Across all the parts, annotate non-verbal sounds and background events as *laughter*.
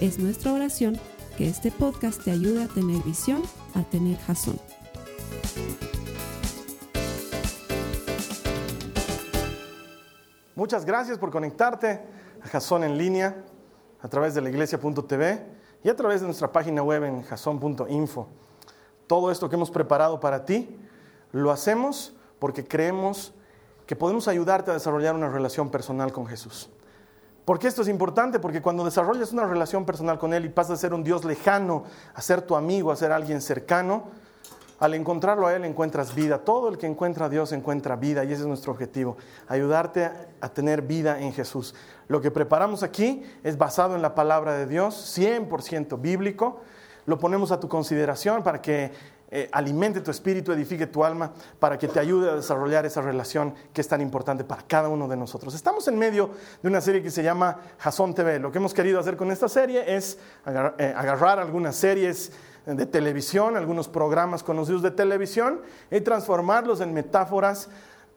Es nuestra oración que este podcast te ayude a tener visión, a tener jazón. Muchas gracias por conectarte a Jason en línea a través de la iglesia.tv y a través de nuestra página web en jason.info. Todo esto que hemos preparado para ti lo hacemos porque creemos que podemos ayudarte a desarrollar una relación personal con Jesús. ¿Por qué esto es importante? Porque cuando desarrollas una relación personal con Él y pasas a ser un Dios lejano, a ser tu amigo, a ser alguien cercano, al encontrarlo a Él encuentras vida. Todo el que encuentra a Dios encuentra vida y ese es nuestro objetivo, ayudarte a tener vida en Jesús. Lo que preparamos aquí es basado en la palabra de Dios, 100% bíblico. Lo ponemos a tu consideración para que eh, alimente tu espíritu, edifique tu alma, para que te ayude a desarrollar esa relación que es tan importante para cada uno de nosotros. Estamos en medio de una serie que se llama Jason TV. Lo que hemos querido hacer con esta serie es eh, agarrar algunas series de televisión, algunos programas conocidos de televisión, y transformarlos en metáforas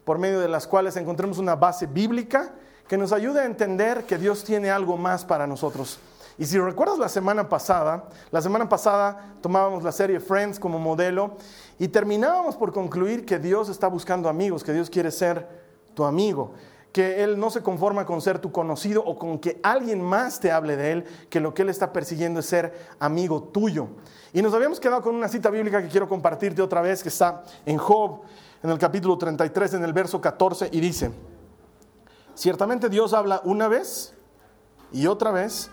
por medio de las cuales encontremos una base bíblica que nos ayude a entender que Dios tiene algo más para nosotros. Y si recuerdas la semana pasada, la semana pasada tomábamos la serie Friends como modelo y terminábamos por concluir que Dios está buscando amigos, que Dios quiere ser tu amigo, que Él no se conforma con ser tu conocido o con que alguien más te hable de Él, que lo que Él está persiguiendo es ser amigo tuyo. Y nos habíamos quedado con una cita bíblica que quiero compartirte otra vez, que está en Job, en el capítulo 33, en el verso 14, y dice, ciertamente Dios habla una vez y otra vez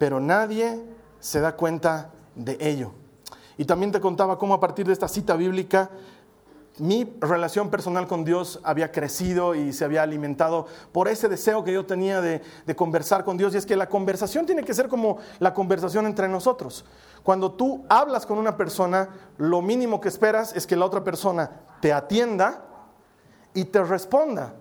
pero nadie se da cuenta de ello. Y también te contaba cómo a partir de esta cita bíblica mi relación personal con Dios había crecido y se había alimentado por ese deseo que yo tenía de, conversar con Dios. Y es que la conversación tiene que ser como la conversación entre nosotros. Cuando tú hablas con una persona, lo mínimo que esperas es que la otra persona te atienda y te responda.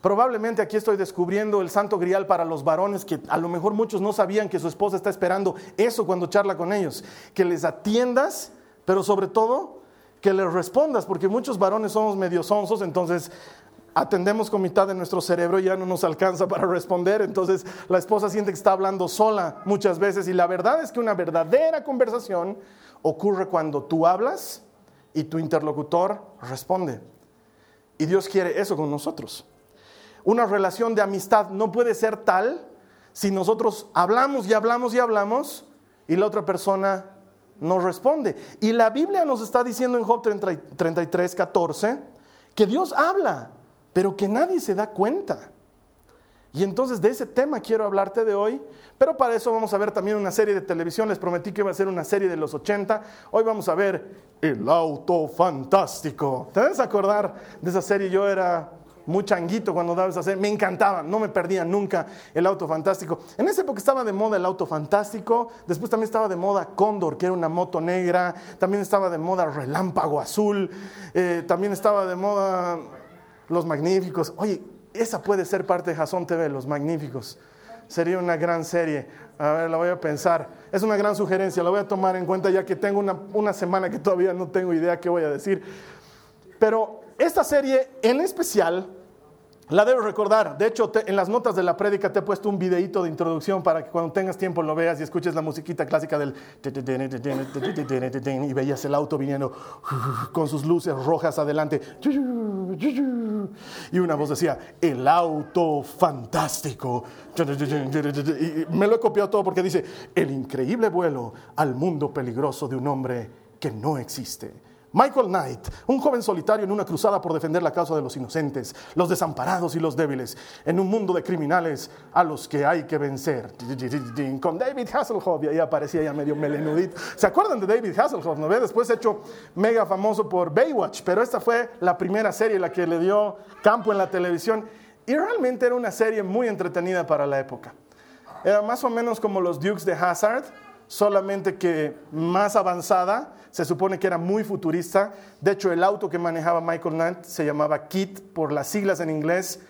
Probablemente aquí estoy descubriendo el santo grial para los varones que a lo mejor muchos no sabían que su esposa está esperando eso cuando charla con ellos. Que les atiendas, pero sobre todo que les respondas, porque muchos varones somos medio sonsos, entonces atendemos con mitad de nuestro cerebro y ya no nos alcanza para responder, entonces la esposa siente que está hablando sola muchas veces y la verdad es que una verdadera conversación ocurre cuando tú hablas y tu interlocutor responde. Y Dios quiere eso con nosotros. Una relación de amistad no puede ser tal si nosotros hablamos y hablamos y hablamos y la otra persona no responde. Y la Biblia nos está diciendo en Job 33, 14 que Dios habla, pero que nadie se da cuenta. Y entonces de ese tema quiero hablarte de hoy, pero para eso vamos a ver también una serie de televisión, les prometí que iba a ser una serie de los 80, hoy vamos a ver El Auto Fantástico. ¿Te debes acordar de esa serie? Yo era muy changuito cuando dabas a hacer, me encantaba, no me perdía nunca el auto fantástico. En esa época estaba de moda el auto fantástico, después también estaba de moda Cóndor, que era una moto negra, también estaba de moda Relámpago Azul, eh, también estaba de moda Los Magníficos. Oye, esa puede ser parte de Jason TV, Los Magníficos. Sería una gran serie. A ver, la voy a pensar. Es una gran sugerencia, la voy a tomar en cuenta ya que tengo una, una semana que todavía no tengo idea qué voy a decir. Pero esta serie en especial la debes recordar. De hecho, en las notas de la prédica te he puesto un videito de introducción para que cuando tengas tiempo lo veas y escuches la musiquita clásica del y veías el auto viniendo con sus luces rojas adelante. Y una voz decía, el auto fantástico. Y me lo he copiado todo porque dice, el increíble vuelo al mundo peligroso de un hombre que no existe. Michael Knight, un joven solitario en una cruzada por defender la causa de los inocentes, los desamparados y los débiles, en un mundo de criminales a los que hay que vencer. Con David Hasselhoff, y ahí aparecía ya medio melenudito. ¿Se acuerdan de David Hasselhoff? ¿no? Después hecho mega famoso por Baywatch, pero esta fue la primera serie la que le dio campo en la televisión y realmente era una serie muy entretenida para la época. Era más o menos como los Dukes de Hazard, solamente que más avanzada, se supone que era muy futurista. De hecho, el auto que manejaba Michael Knight se llamaba KIT por las siglas en inglés,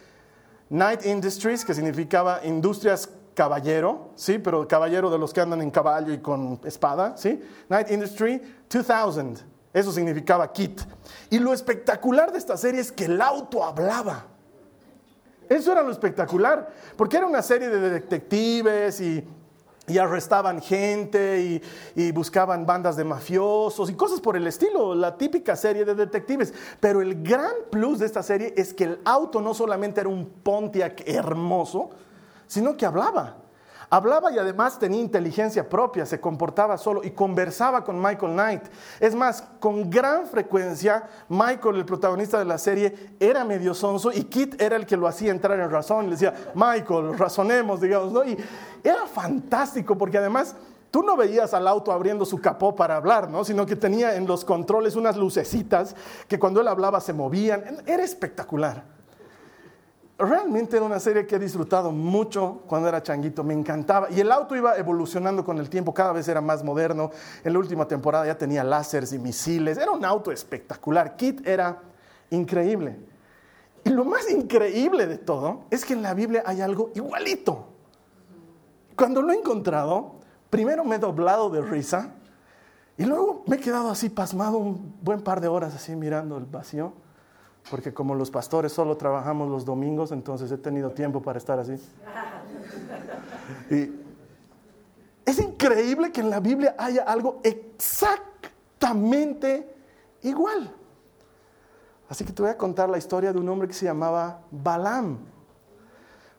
Knight Industries, que significaba Industrias Caballero, ¿sí? Pero caballero de los que andan en caballo y con espada, ¿sí? Knight Industry 2000, eso significaba KIT. Y lo espectacular de esta serie es que el auto hablaba. Eso era lo espectacular, porque era una serie de detectives y y arrestaban gente y, buscaban bandas de mafiosos y cosas por el estilo, la típica serie de detectives. Pero el gran plus de esta serie es que el auto no solamente era un Pontiac hermoso, sino que hablaba. Hablaba y además tenía inteligencia propia, se comportaba solo y conversaba con Michael Knight. Es más, con gran frecuencia, Michael, el protagonista de la serie, era medio sonso y Kit era el que lo hacía entrar en razón. Le decía, Michael, razonemos, digamos, ¿no? Y era fantástico porque además tú no veías al auto abriendo su capó para hablar, ¿no? Sino que tenía en los controles unas lucecitas que cuando él hablaba se movían. Era espectacular realmente era una serie que he disfrutado mucho cuando era changuito, me encantaba. Y el auto iba evolucionando con el tiempo, cada vez era más moderno. En la última temporada ya tenía láseres y misiles, era un auto espectacular. Kit era increíble. Y lo más increíble de todo es que en la Biblia hay algo igualito. Cuando lo he encontrado, primero me he doblado de risa y luego me he quedado así pasmado un buen par de horas así mirando el vacío porque como los pastores solo trabajamos los domingos, entonces he tenido tiempo para estar así. *laughs* Y es increíble que en la Biblia haya algo exactamente igual. Así que te voy a contar la historia de un hombre que se llamaba Balaam.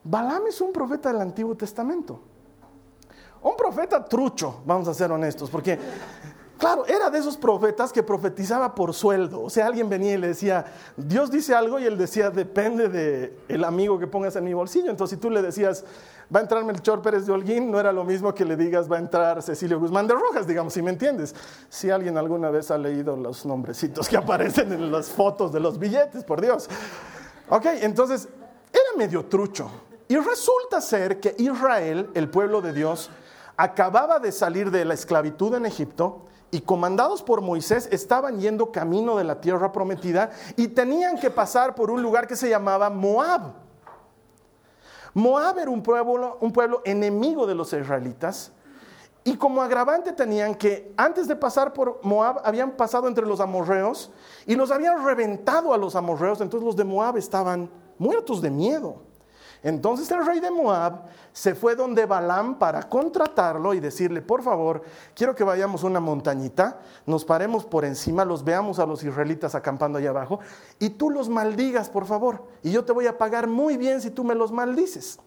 Balaam es un profeta del Antiguo Testamento. Un profeta trucho, vamos a ser honestos, porque Claro, era de esos profetas que profetizaba por sueldo. O sea, alguien venía y le decía, Dios dice algo y él decía, depende del el amigo que pongas en mi bolsillo. Entonces, si tú le decías, va a entrar Melchor Pérez de Holguín, no era lo mismo que le digas, va a entrar Cecilio Guzmán de Rojas, digamos, si me entiendes. Si alguien alguna vez ha leído los nombrecitos que *laughs* aparecen en las fotos de los billetes, por Dios. Ok, entonces, era medio trucho. Y resulta ser que Israel, el pueblo de Dios, acababa de salir de la esclavitud en Egipto y comandados por Moisés estaban yendo camino de la tierra prometida y tenían que pasar por un lugar que se llamaba Moab. Moab era un pueblo, un pueblo enemigo de los israelitas y como agravante tenían que antes de pasar por Moab habían pasado entre los amorreos y los habían reventado a los amorreos, entonces los de Moab estaban muertos de miedo. Entonces el rey de Moab se fue donde Balaam para contratarlo y decirle, por favor, quiero que vayamos a una montañita, nos paremos por encima, los veamos a los israelitas acampando allá abajo, y tú los maldigas, por favor, y yo te voy a pagar muy bien si tú me los maldices.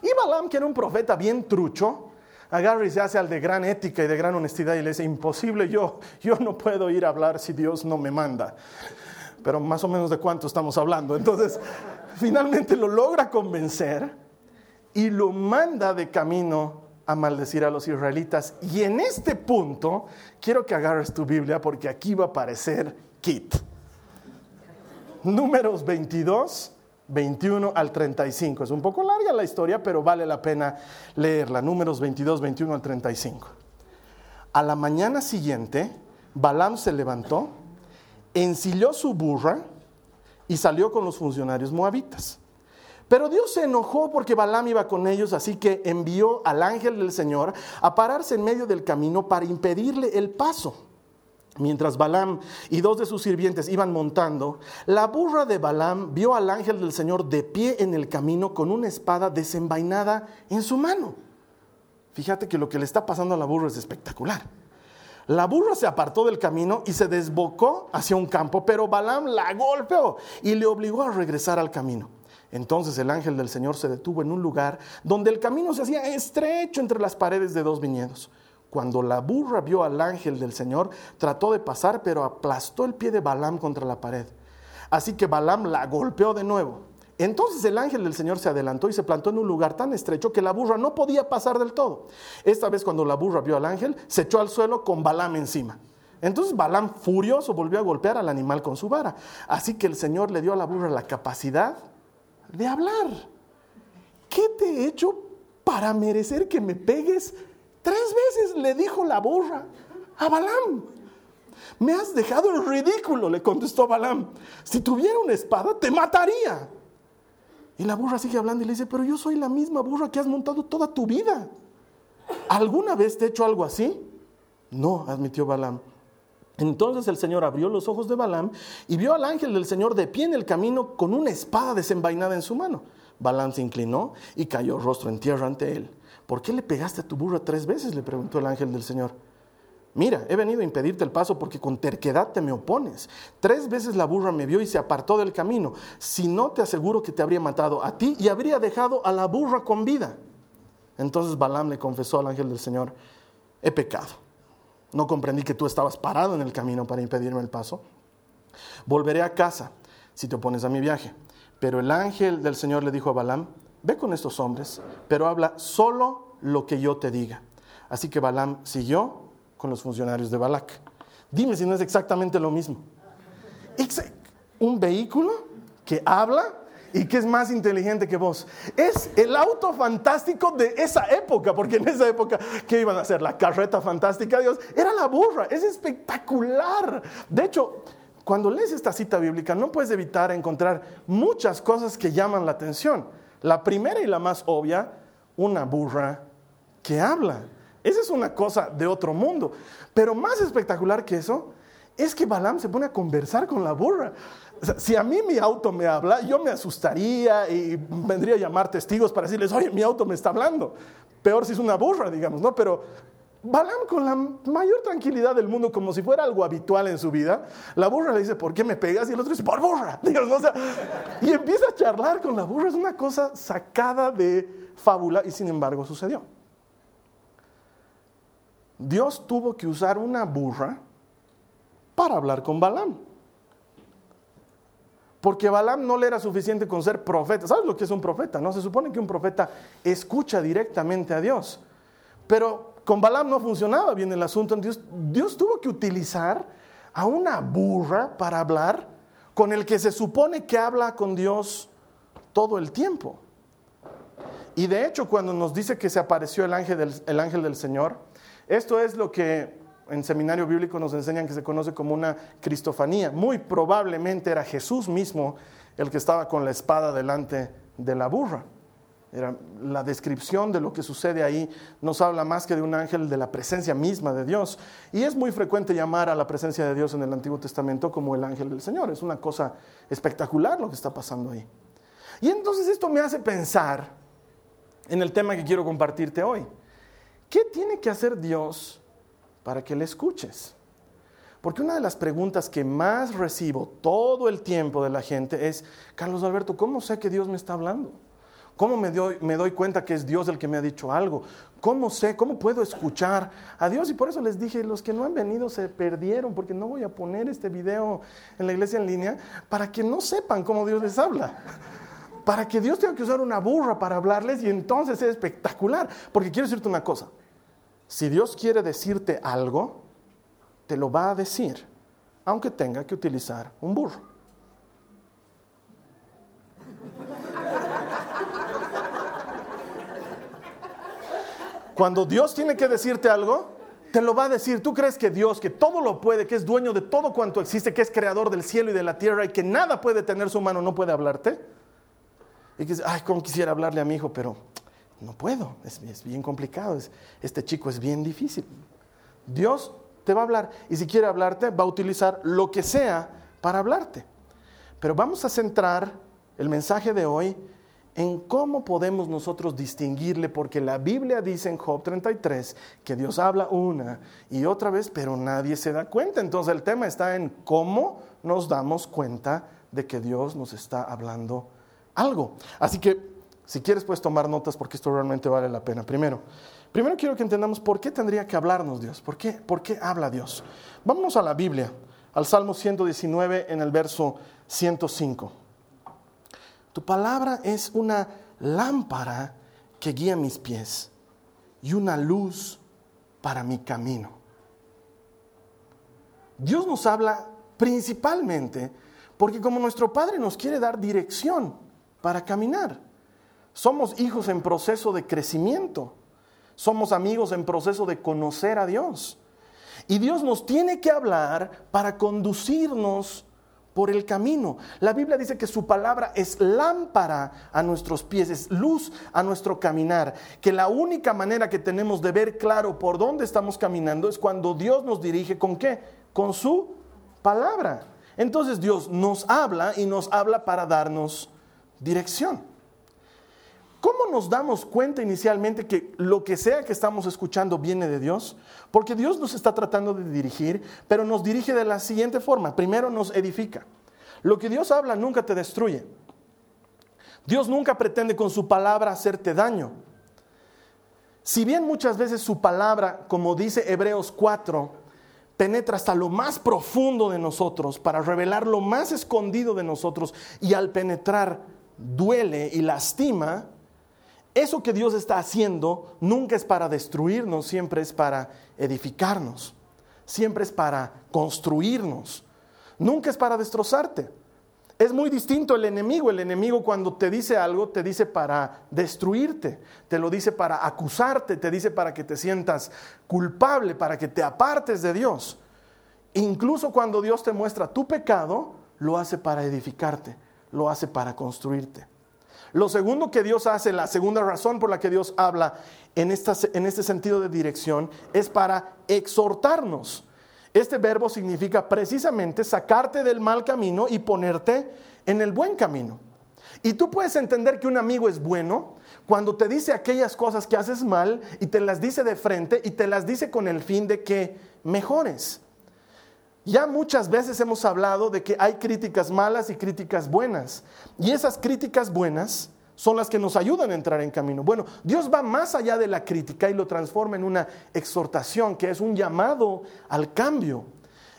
Y Balaam, que era un profeta bien trucho, agarra y se hace al de gran ética y de gran honestidad y le dice, imposible yo, yo no puedo ir a hablar si Dios no me manda. Pero más o menos de cuánto estamos hablando. Entonces, finalmente lo logra convencer y lo manda de camino a maldecir a los israelitas. Y en este punto quiero que agarres tu Biblia porque aquí va a aparecer Kit. Números 22, 21 al 35. Es un poco larga la historia, pero vale la pena leerla. Números 22, 21 al 35. A la mañana siguiente, Balaam se levantó, ensilló su burra, y salió con los funcionarios moabitas. Pero Dios se enojó porque Balaam iba con ellos, así que envió al ángel del Señor a pararse en medio del camino para impedirle el paso. Mientras Balaam y dos de sus sirvientes iban montando, la burra de Balaam vio al ángel del Señor de pie en el camino con una espada desenvainada en su mano. Fíjate que lo que le está pasando a la burra es espectacular. La burra se apartó del camino y se desbocó hacia un campo, pero Balaam la golpeó y le obligó a regresar al camino. Entonces el ángel del Señor se detuvo en un lugar donde el camino se hacía estrecho entre las paredes de dos viñedos. Cuando la burra vio al ángel del Señor, trató de pasar, pero aplastó el pie de Balaam contra la pared. Así que Balaam la golpeó de nuevo. Entonces el ángel del Señor se adelantó y se plantó en un lugar tan estrecho que la burra no podía pasar del todo. Esta vez cuando la burra vio al ángel, se echó al suelo con Balaam encima. Entonces Balaam, furioso, volvió a golpear al animal con su vara. Así que el Señor le dio a la burra la capacidad de hablar. ¿Qué te he hecho para merecer que me pegues Tres veces le dijo la burra a Balaam. Me has dejado en ridículo, le contestó Balaam. Si tuviera una espada, te mataría. Y la burra sigue hablando y le dice, pero yo soy la misma burra que has montado toda tu vida. ¿Alguna vez te he hecho algo así? No, admitió Balaam. Entonces el Señor abrió los ojos de Balaam y vio al ángel del Señor de pie en el camino con una espada desenvainada en su mano. Balaam se inclinó y cayó rostro en tierra ante él. ¿Por qué le pegaste a tu burra tres veces? le preguntó el ángel del Señor. Mira, he venido a impedirte el paso porque con terquedad te me opones. Tres veces la burra me vio y se apartó del camino. Si no, te aseguro que te habría matado a ti y habría dejado a la burra con vida. Entonces Balaam le confesó al ángel del Señor, he pecado. No comprendí que tú estabas parado en el camino para impedirme el paso. Volveré a casa si te opones a mi viaje. Pero el ángel del Señor le dijo a Balaam, ve con estos hombres, pero habla solo lo que yo te diga. Así que Balaam siguió con los funcionarios de Balac. Dime si no es exactamente lo mismo. Un vehículo que habla y que es más inteligente que vos. Es el auto fantástico de esa época, porque en esa época, ¿qué iban a hacer? La carreta fantástica, Dios, era la burra, es espectacular. De hecho, cuando lees esta cita bíblica, no puedes evitar encontrar muchas cosas que llaman la atención. La primera y la más obvia, una burra que habla. Esa es una cosa de otro mundo. Pero más espectacular que eso es que Balaam se pone a conversar con la burra. si a mí mi auto me habla, yo me asustaría y vendría a llamar testigos para decirles, oye, mi auto me está hablando. Peor si es una burra, digamos, ¿no? Pero Balaam con la mayor tranquilidad del mundo, como si fuera algo habitual en su vida, la burra le dice, ¿por qué me pegas? Y el otro dice, por burra. *laughs* y empieza a charlar con la burra. Es una cosa sacada de fábula y sin embargo sucedió. Dios tuvo que usar una burra para hablar con Balaam. Porque Balaam no le era suficiente con ser profeta. ¿Sabes lo que es un profeta? No se supone que un profeta escucha directamente a Dios. Pero con Balaam no funcionaba bien el asunto. Dios, Dios tuvo que utilizar a una burra para hablar con el que se supone que habla con Dios todo el tiempo. Y de hecho, cuando nos dice que se apareció el ángel del, el ángel del Señor, esto es lo que en seminario bíblico nos enseñan que se conoce como una cristofanía. Muy probablemente era Jesús mismo el que estaba con la espada delante de la burra. Era la descripción de lo que sucede ahí nos habla más que de un ángel de la presencia misma de Dios. Y es muy frecuente llamar a la presencia de Dios en el Antiguo Testamento como el ángel del Señor. Es una cosa espectacular lo que está pasando ahí. Y entonces esto me hace pensar en el tema que quiero compartirte hoy. ¿Qué tiene que hacer Dios para que le escuches? Porque una de las preguntas que más recibo todo el tiempo de la gente es, Carlos Alberto, ¿cómo sé que Dios me está hablando? ¿Cómo me doy, me doy cuenta que es Dios el que me ha dicho algo? ¿Cómo sé? ¿Cómo puedo escuchar a Dios? Y por eso les dije, los que no han venido se perdieron, porque no voy a poner este video en la iglesia en línea para que no sepan cómo Dios les habla para que Dios tenga que usar una burra para hablarles y entonces es espectacular. Porque quiero decirte una cosa, si Dios quiere decirte algo, te lo va a decir, aunque tenga que utilizar un burro. Cuando Dios tiene que decirte algo, te lo va a decir. ¿Tú crees que Dios, que todo lo puede, que es dueño de todo cuanto existe, que es creador del cielo y de la tierra y que nada puede tener su mano, no puede hablarte? Y que ay, como quisiera hablarle a mi hijo, pero no puedo, es, bien complicado, este chico es bien difícil. Dios te va a hablar y si quiere hablarte, va a utilizar lo que sea para hablarte. Pero vamos a centrar el mensaje de hoy en cómo podemos nosotros distinguirle, porque la Biblia dice en Job 33 que Dios habla una y otra vez, pero nadie se da cuenta. Entonces el tema está en cómo nos damos cuenta de que Dios nos está hablando algo. Así que si quieres puedes tomar notas porque esto realmente vale la pena. Primero, primero quiero que entendamos por qué tendría que hablarnos Dios, por qué, por qué habla Dios. Vámonos a la Biblia, al Salmo 119 en el verso 105. Tu palabra es una lámpara que guía mis pies y una luz para mi camino. Dios nos habla principalmente porque como nuestro Padre nos quiere dar dirección para caminar. Somos hijos en proceso de crecimiento. somos amigos en proceso de conocer a Dios. Y Dios nos tiene que hablar para conducirnos por el camino. La Biblia dice que su palabra es lámpara a nuestros pies, es luz a nuestro caminar, que la única manera que tenemos de ver claro por dónde estamos caminando es cuando Dios nos dirige con qué? Con su palabra. Entonces Dios nos habla y nos habla para darnos dirección. ¿Cómo nos damos cuenta inicialmente que lo que sea que estamos escuchando viene de Dios? Porque Dios nos está tratando de dirigir, pero nos dirige de la siguiente forma. Primero nos edifica. Lo que Dios habla nunca te destruye. Dios nunca pretende con su palabra hacerte daño. Si bien muchas veces su palabra, como dice Hebreos 4, penetra hasta lo más profundo de nosotros para revelar lo más escondido de nosotros y al penetrar duele y lastima, eso que Dios está haciendo nunca es para destruirnos, siempre es para edificarnos, siempre es para construirnos, nunca es para destrozarte. Es muy distinto el enemigo. El enemigo cuando te dice algo, te dice para destruirte, te lo dice para acusarte, te dice para que te sientas culpable, para que te apartes de Dios. Incluso cuando Dios te muestra tu pecado, lo hace para edificarte, lo hace para construirte. Lo segundo que Dios hace, la segunda razón por la que Dios habla en, en este sentido de dirección, es para exhortarnos. Este verbo significa precisamente sacarte del mal camino y ponerte en el buen camino. Y tú puedes entender que un amigo es bueno cuando te dice aquellas cosas que haces mal y te las dice de frente y te las dice con el fin de que mejores. Ya muchas veces hemos hablado de que hay críticas malas y críticas buenas. Y esas críticas buenas son las que nos ayudan a entrar en camino. Bueno, Dios va más allá de la crítica y lo transforma en una exhortación, que es un llamado al cambio.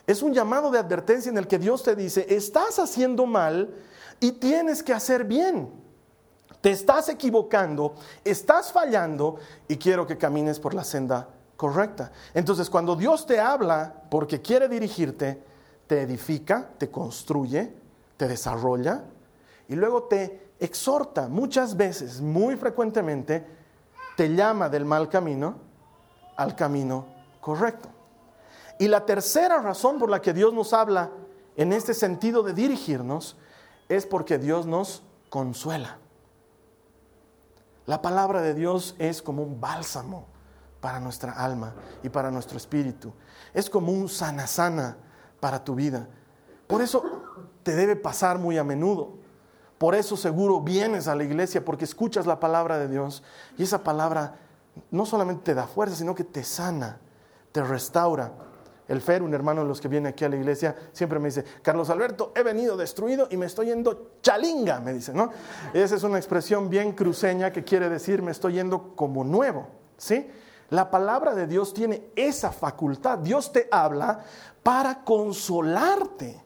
Es un llamado de advertencia en el que Dios te dice, estás haciendo mal y tienes que hacer bien. Te estás equivocando, estás fallando y quiero que camines por la senda correcta. Entonces, cuando Dios te habla porque quiere dirigirte, te edifica, te construye, te desarrolla y luego te exhorta. Muchas veces, muy frecuentemente, te llama del mal camino al camino correcto. Y la tercera razón por la que Dios nos habla en este sentido de dirigirnos es porque Dios nos consuela. La palabra de Dios es como un bálsamo para nuestra alma y para nuestro espíritu. Es como un sana sana para tu vida. Por eso te debe pasar muy a menudo. Por eso seguro vienes a la iglesia porque escuchas la palabra de Dios y esa palabra no solamente te da fuerza, sino que te sana, te restaura. El Fer, un hermano de los que viene aquí a la iglesia, siempre me dice, Carlos Alberto, he venido destruido y me estoy yendo chalinga, me dice, ¿no? Esa es una expresión bien cruceña que quiere decir me estoy yendo como nuevo, ¿sí? La palabra de Dios tiene esa facultad. Dios te habla para consolarte,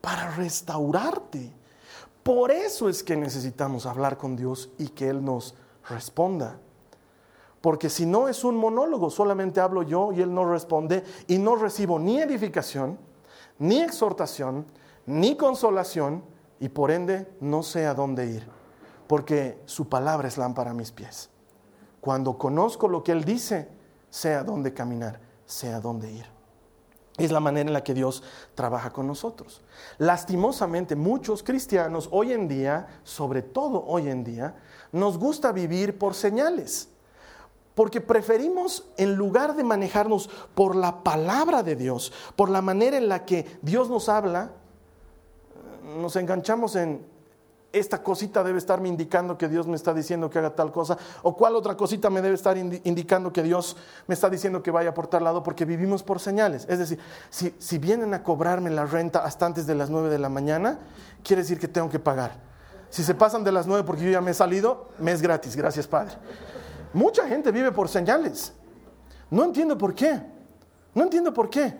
para restaurarte. Por eso es que necesitamos hablar con Dios y que Él nos responda. Porque si no es un monólogo, solamente hablo yo y Él no responde y no recibo ni edificación, ni exhortación, ni consolación y por ende no sé a dónde ir. Porque su palabra es lámpara a mis pies. Cuando conozco lo que Él dice, sé a dónde caminar, sé a dónde ir. Es la manera en la que Dios trabaja con nosotros. Lastimosamente, muchos cristianos hoy en día, sobre todo hoy en día, nos gusta vivir por señales. Porque preferimos, en lugar de manejarnos por la palabra de Dios, por la manera en la que Dios nos habla, nos enganchamos en esta cosita debe estarme indicando que Dios me está diciendo que haga tal cosa, o cuál otra cosita me debe estar indicando que Dios me está diciendo que vaya por tal lado, porque vivimos por señales. Es decir, si, si vienen a cobrarme la renta hasta antes de las 9 de la mañana, quiere decir que tengo que pagar. Si se pasan de las 9 porque yo ya me he salido, me es gratis, gracias Padre. Mucha gente vive por señales. No entiendo por qué. No entiendo por qué.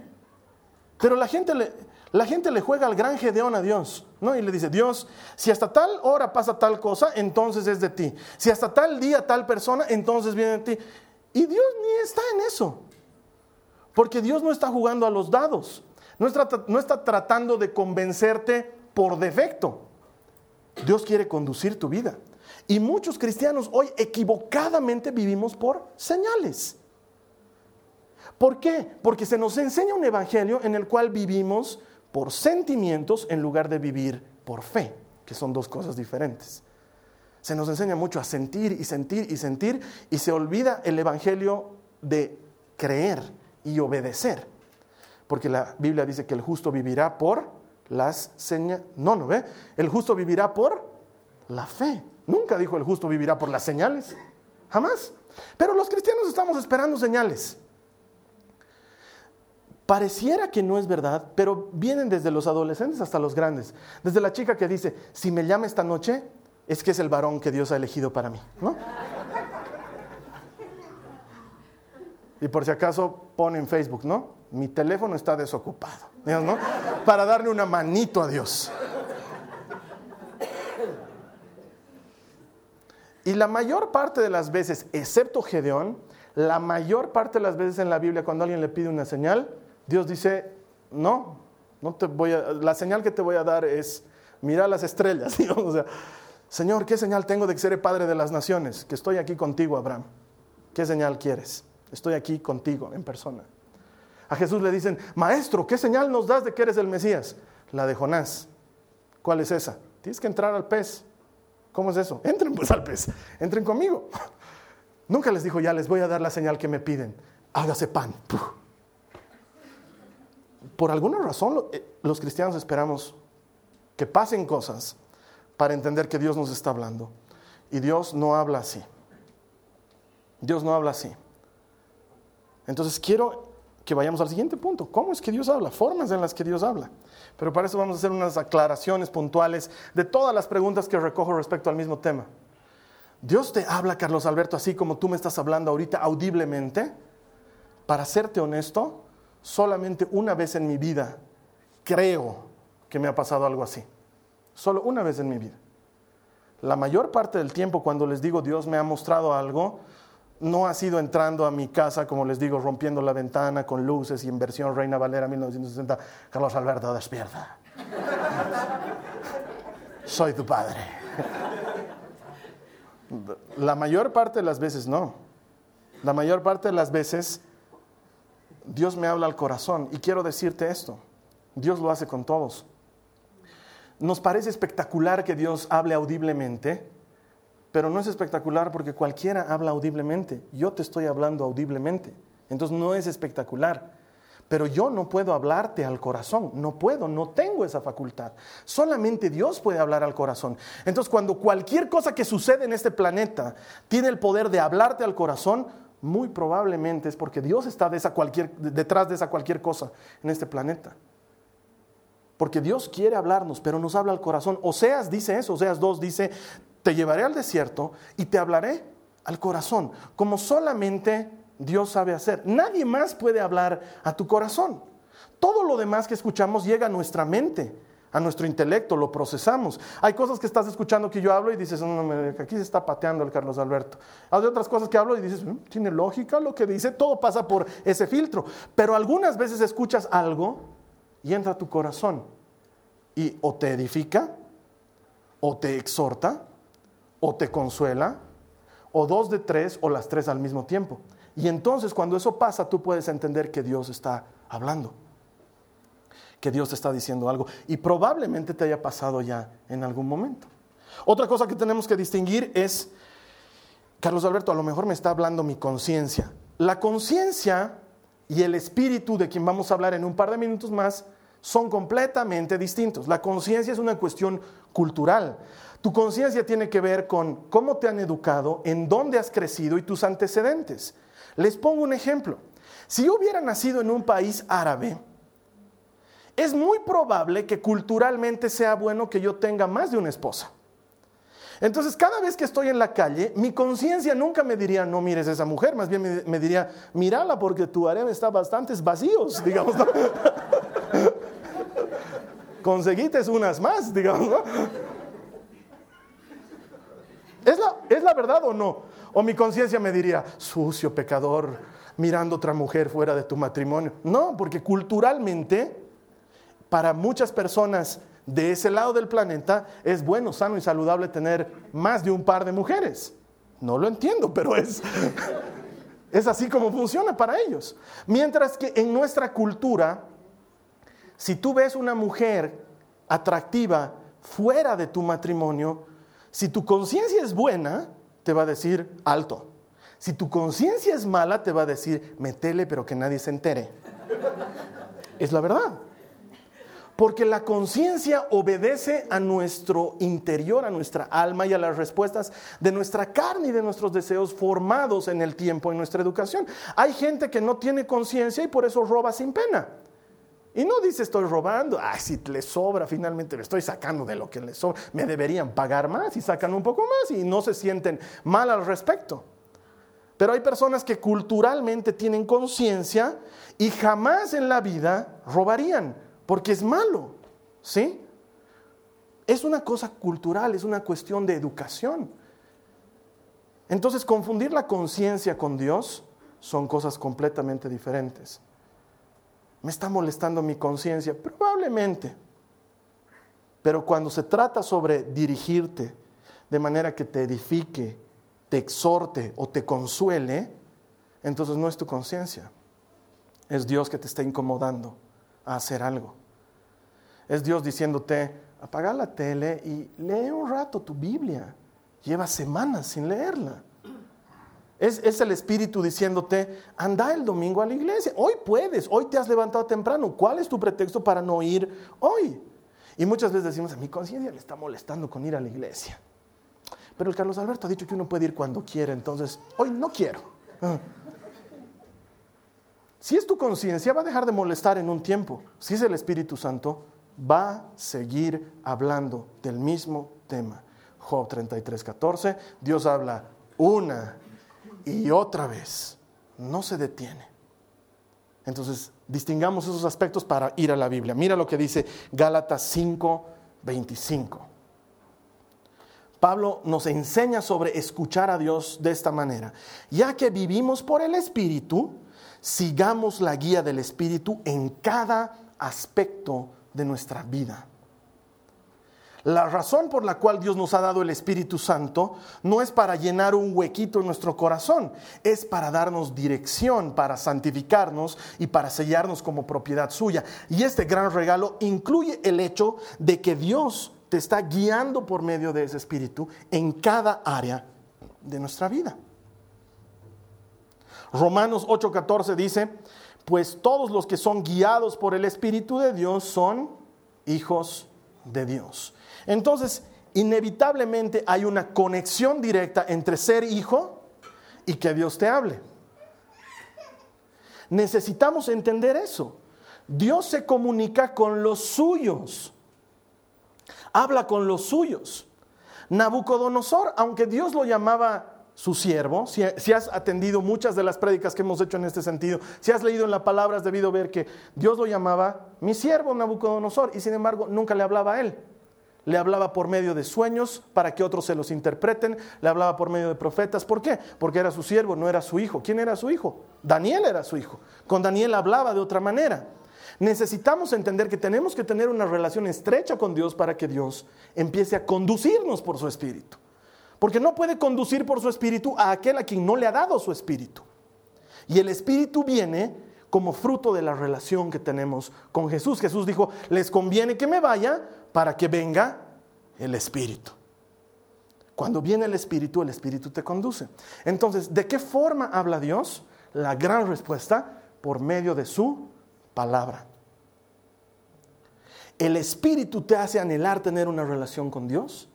Pero la gente le, la gente le juega al gran Gedeón a Dios, ¿no? Y le dice, Dios, si hasta tal hora pasa tal cosa, entonces es de ti. Si hasta tal día tal persona, entonces viene de ti. Y Dios ni está en eso. Porque Dios no está jugando a los dados. No está, no está tratando de convencerte por defecto. Dios quiere conducir tu vida. Y muchos cristianos hoy equivocadamente vivimos por señales. ¿Por qué? Porque se nos enseña un evangelio en el cual vivimos por sentimientos en lugar de vivir por fe, que son dos cosas diferentes. Se nos enseña mucho a sentir y sentir y sentir y se olvida el evangelio de creer y obedecer. Porque la Biblia dice que el justo vivirá por las señales. No, no ve. El justo vivirá por la fe. Nunca dijo el justo vivirá por las señales. Jamás. Pero los cristianos estamos esperando señales. Pareciera que no es verdad, pero vienen desde los adolescentes hasta los grandes. Desde la chica que dice, si me llama esta noche, es que es el varón que Dios ha elegido para mí. ¿no? Y por si acaso pone en Facebook, ¿no? Mi teléfono está desocupado, ¿no? Para darle una manito a Dios. Y la mayor parte de las veces, excepto Gedeón, la mayor parte de las veces en la Biblia cuando alguien le pide una señal, Dios dice, no, no te voy a, la señal que te voy a dar es, mira las estrellas. *laughs* Señor, ¿qué señal tengo de que seré padre de las naciones? Que estoy aquí contigo, Abraham. ¿Qué señal quieres? Estoy aquí contigo en persona. A Jesús le dicen, Maestro, ¿qué señal nos das de que eres el Mesías? La de Jonás. ¿Cuál es esa? Tienes que entrar al pez. ¿Cómo es eso? *laughs* Entren pues al pez. Entren conmigo. *laughs* Nunca les dijo, ya les voy a dar la señal que me piden. Hágase pan. Por alguna razón eh, los cristianos esperamos que pasen cosas para entender que Dios nos está hablando. Y Dios no habla así. Dios no habla así. Entonces quiero que vayamos al siguiente punto. ¿Cómo es que Dios habla? Formas en las que Dios habla. Pero para eso vamos a hacer unas aclaraciones puntuales de todas las preguntas que recojo respecto al mismo tema. Dios te habla, Carlos Alberto, así como tú me estás hablando ahorita audiblemente. Para serte honesto, solamente una vez en mi vida creo que me ha pasado algo así. Solo una vez en mi vida. La mayor parte del tiempo cuando les digo Dios me ha mostrado algo, no ha sido entrando a mi casa, como les digo, rompiendo la ventana con luces y en versión Reina Valera 1960, Carlos Alberto, despierta. Soy tu padre. La mayor parte de las veces no. La mayor parte de las veces Dios me habla al corazón y quiero decirte esto. Dios lo hace con todos. Nos parece espectacular que Dios hable audiblemente, pero no es espectacular porque cualquiera habla audiblemente. Yo te estoy hablando audiblemente. Entonces no es espectacular. Pero yo no puedo hablarte al corazón, no puedo, no tengo esa facultad. Solamente Dios puede hablar al corazón. Entonces cuando cualquier cosa que sucede en este planeta tiene el poder de hablarte al corazón, muy probablemente es porque Dios está detrás de esa cualquier cosa en este planeta. Porque Dios quiere hablarnos, pero nos habla al corazón. Oseas dice eso, Oseas 2 dice, te llevaré al desierto y te hablaré al corazón, como solamente Dios sabe hacer. Nadie más puede hablar a tu corazón. Todo lo demás que escuchamos llega a nuestra mente, a nuestro intelecto, lo procesamos. Hay cosas que estás escuchando que yo hablo y dices, aquí se está pateando el Carlos Alberto. Hay otras cosas que hablo y dices, mm, tiene lógica lo que dice, todo pasa por ese filtro. Pero algunas veces escuchas algo y entra a tu corazón y o te edifica, o te exhorta, o te consuela, o dos de tres, o las tres al mismo tiempo. Y entonces cuando eso pasa, tú puedes entender que Dios está hablando, que Dios te está diciendo algo, y probablemente te haya pasado ya en algún momento. Otra cosa que tenemos que distinguir es, Carlos Alberto, a lo mejor me está hablando mi conciencia. La conciencia y el espíritu de quien vamos a hablar en un par de minutos más son completamente distintos. La conciencia es una cuestión cultural. Tu conciencia tiene que ver con cómo te han educado, en dónde has crecido y tus antecedentes. Les pongo un ejemplo. Si yo hubiera nacido en un país árabe, es muy probable que culturalmente sea bueno que yo tenga más de una esposa. Entonces, cada vez que estoy en la calle, mi conciencia nunca me diría, no mires a esa mujer, más bien me, diría, mírala porque tu harem está bastante vacíos, *laughs* digamos. Conseguiste unas más, digamos. ¿Es la, ¿Es la verdad o no? O mi conciencia me diría, sucio, pecador, mirando otra mujer fuera de tu matrimonio. No, porque culturalmente, para muchas personas de ese lado del planeta es bueno, sano y saludable tener más de un par de mujeres. No lo entiendo, pero es, *laughs* es así como funciona para ellos. Mientras que en nuestra cultura, si tú ves una mujer atractiva fuera de tu matrimonio, si tu conciencia es buena, te va a decir alto. Si tu conciencia es mala, te va a decir metele pero que nadie se entere. Es la verdad. Porque la conciencia obedece a nuestro interior, a nuestra alma y a las respuestas de nuestra carne y de nuestros deseos formados en el tiempo, en nuestra educación. Hay gente que no tiene conciencia y por eso roba sin pena. Y no dice estoy robando, ay, si le sobra, finalmente me estoy sacando de lo que le sobra, me deberían pagar más y sacan un poco más y no se sienten mal al respecto. Pero hay personas que culturalmente tienen conciencia y jamás en la vida robarían porque es malo, ¿sí? Es una cosa cultural, es una cuestión de educación. Entonces, confundir la conciencia con Dios son cosas completamente diferentes. ¿Me está molestando mi conciencia? Probablemente. Pero cuando se trata sobre dirigirte de manera que te edifique, te exhorte o te consuele, entonces no es tu conciencia. Es Dios que te está incomodando a hacer algo. Es Dios diciéndote, apaga la tele y lee un rato tu Biblia. Lleva semanas sin leerla. Es, es, el Espíritu diciéndote, anda el domingo a la iglesia. Hoy puedes, hoy te has levantado temprano. ¿Cuál es tu pretexto para no ir hoy? Y muchas veces decimos, a mi conciencia le está molestando con ir a la iglesia. Pero el Carlos Alberto ha dicho que uno puede ir cuando quiere, entonces hoy no quiero. Si es tu conciencia, va a dejar de molestar en un tiempo. Si es el Espíritu Santo, va a seguir hablando del mismo tema. Job 33, 14, Dios habla una y otra vez, no se detiene. Entonces, distingamos esos aspectos para ir a la Biblia. Mira lo que dice Gálatas 5, 25. Pablo nos enseña sobre escuchar a Dios de esta manera. Ya que vivimos por el Espíritu, sigamos la guía del Espíritu en cada aspecto de nuestra vida. La razón por la cual Dios nos ha dado el Espíritu Santo no es para llenar un huequito en nuestro corazón, es para darnos dirección, para santificarnos y para sellarnos como propiedad suya. Y este gran regalo incluye el hecho de que Dios te está guiando por medio de ese Espíritu en cada área de nuestra vida. Romanos 8:14 dice, pues todos los que son guiados por el Espíritu de Dios son hijos de Dios. Entonces, inevitablemente hay una conexión directa entre ser hijo y que Dios te hable. Necesitamos entender eso. Dios se comunica con los suyos. Habla con los suyos. Nabucodonosor, aunque Dios lo llamaba su siervo, si, has atendido muchas de las prédicas que hemos hecho en este sentido, si has leído en la palabra, has debido ver que Dios lo llamaba mi siervo Nabucodonosor y sin embargo nunca le hablaba a él. Le hablaba por medio de sueños para que otros se los interpreten, le hablaba por medio de profetas. ¿Por qué? Porque era su siervo, no era su hijo. ¿Quién era su hijo? Daniel era su hijo. Con Daniel hablaba de otra manera. Necesitamos entender que tenemos que tener una relación estrecha con Dios para que Dios empiece a conducirnos por su espíritu. Porque no puede conducir por su espíritu a aquel a quien no le ha dado su espíritu. Y el espíritu viene como fruto de la relación que tenemos con Jesús. Jesús dijo, les conviene que me vaya para que venga el espíritu. Cuando viene el espíritu, el espíritu te conduce. Entonces, ¿de qué forma habla Dios? La gran respuesta, por medio de su palabra. El espíritu te hace anhelar tener una relación con Dios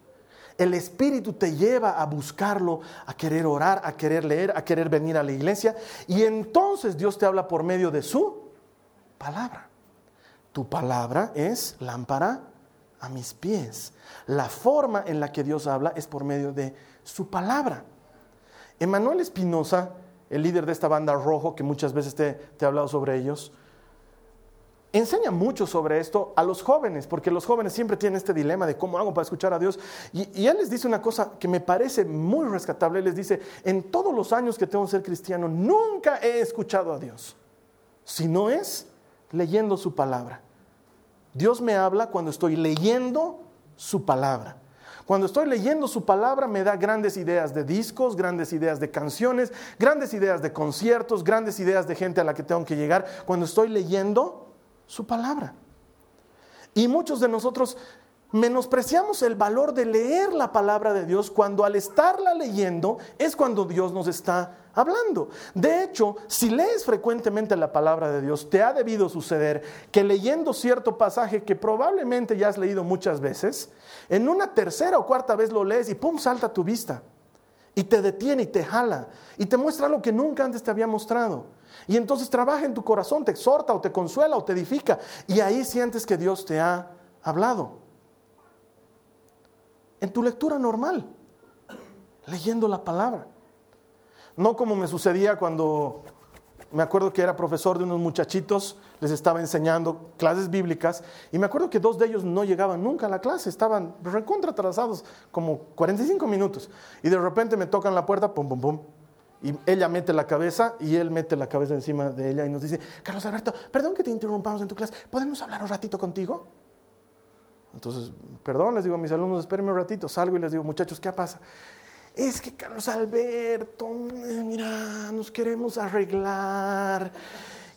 el Espíritu te lleva a buscarlo, a querer orar, a querer leer, a querer venir a la iglesia. Y entonces Dios te habla por medio de su palabra. Tu palabra es lámpara a mis pies. La forma en la que Dios habla es por medio de su palabra. Emanuel Espinosa, el líder de esta banda rojo, que muchas veces te, te he hablado sobre ellos, enseña mucho sobre esto a los jóvenes, porque los jóvenes siempre tienen este dilema de cómo hago para escuchar a Dios. Y, él les dice una cosa que me parece muy rescatable. Él les dice, en todos los años que tengo que ser cristiano, nunca he escuchado a Dios, si no es leyendo su palabra. Dios me habla cuando estoy leyendo su palabra. Cuando estoy leyendo su palabra me da grandes ideas de discos, grandes ideas de canciones, grandes ideas de conciertos, grandes ideas de gente a la que tengo que llegar. Cuando estoy leyendo su palabra. Y muchos de nosotros menospreciamos el valor de leer la palabra de Dios cuando al estarla leyendo es cuando Dios nos está hablando. De hecho, si lees frecuentemente la palabra de Dios, te ha debido suceder que leyendo cierto pasaje que probablemente ya has leído muchas veces, en una tercera o cuarta vez lo lees y pum, salta a tu vista. Y te detiene y te jala y te muestra lo que nunca antes te había mostrado. Y entonces trabaja en tu corazón, te exhorta o te consuela o te edifica. Y ahí sientes que Dios te ha hablado en tu lectura normal, leyendo la palabra. No como me sucedía cuando me acuerdo que era profesor de unos muchachitos, les estaba enseñando clases bíblicas y me acuerdo que dos de ellos no llegaban nunca a la clase, estaban recontra atrasados como 45 minutos y de repente me tocan la puerta, pum, pum, pum, y ella mete la cabeza y él mete la cabeza encima de ella y nos dice, Carlos Alberto, perdón que te interrumpamos en tu clase, ¿podemos hablar un ratito contigo? Entonces, perdón, les digo a mis alumnos, espérenme un ratito, salgo y les digo, muchachos, ¿qué pasa? Es que Carlos Alberto, mira, nos queremos arreglar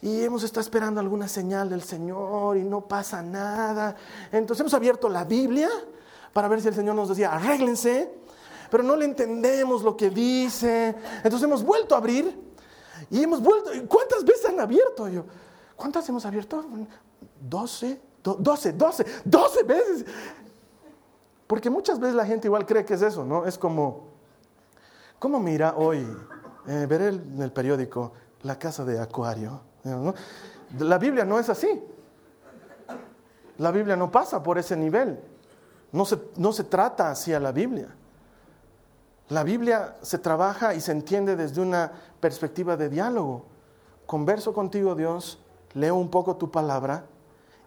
y hemos estado esperando alguna señal del Señor y no pasa nada. Entonces hemos abierto la Biblia para ver si el Señor nos decía, arréglense, pero no le entendemos lo que dice. Entonces hemos vuelto a abrir y hemos vuelto. ¿Cuántas veces han abierto? Yo, ¿cuántas hemos abierto? Doce. 12, 12, 12 veces. Porque muchas veces la gente igual cree que es eso, ¿no? Es como, ¿cómo mira hoy? Eh, veré en el periódico la casa de Acuario. La Biblia no es así. La Biblia no pasa por ese nivel. No se, no se trata así a la Biblia. La Biblia se trabaja y se entiende desde una perspectiva de diálogo. Converso contigo, Dios, leo un poco tu palabra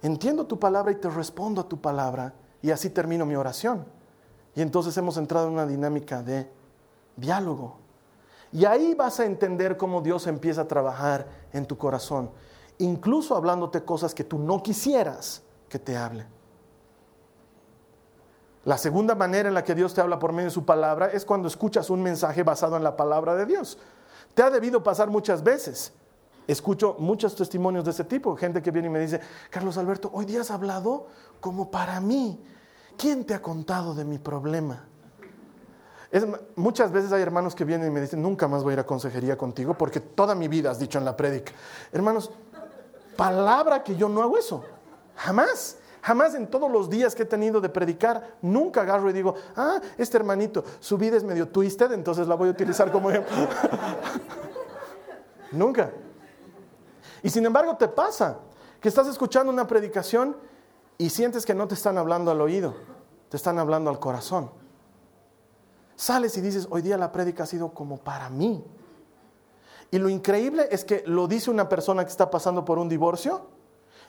entiendo tu palabra y te respondo a tu palabra y así termino mi oración. Y entonces hemos entrado en una dinámica de diálogo. Y ahí vas a entender cómo Dios empieza a trabajar en tu corazón, incluso hablándote cosas que tú no quisieras que te hable. La segunda manera en la que Dios te habla por medio de su palabra es cuando escuchas un mensaje basado en la palabra de Dios. Te ha debido pasar muchas veces escucho muchos testimonios de ese tipo, gente que viene y me dice, Carlos Alberto, hoy día has hablado como para mí. ¿Quién te ha contado de mi problema? muchas veces hay hermanos que vienen y me dicen, nunca más voy a ir a consejería contigo porque toda mi vida has dicho en la prédica. Hermanos, palabra que yo no hago eso. Jamás. Jamás en todos los días que he tenido de predicar, nunca agarro y digo, ah, este hermanito, su vida es medio twisted, entonces la voy a utilizar como ejemplo. *laughs* nunca. Y sin embargo te pasa que estás escuchando una predicación y sientes que no te están hablando al oído, te están hablando al corazón. Sales y dices, hoy día la prédica ha sido como para mí. Y lo increíble es que lo dice una persona que está pasando por un divorcio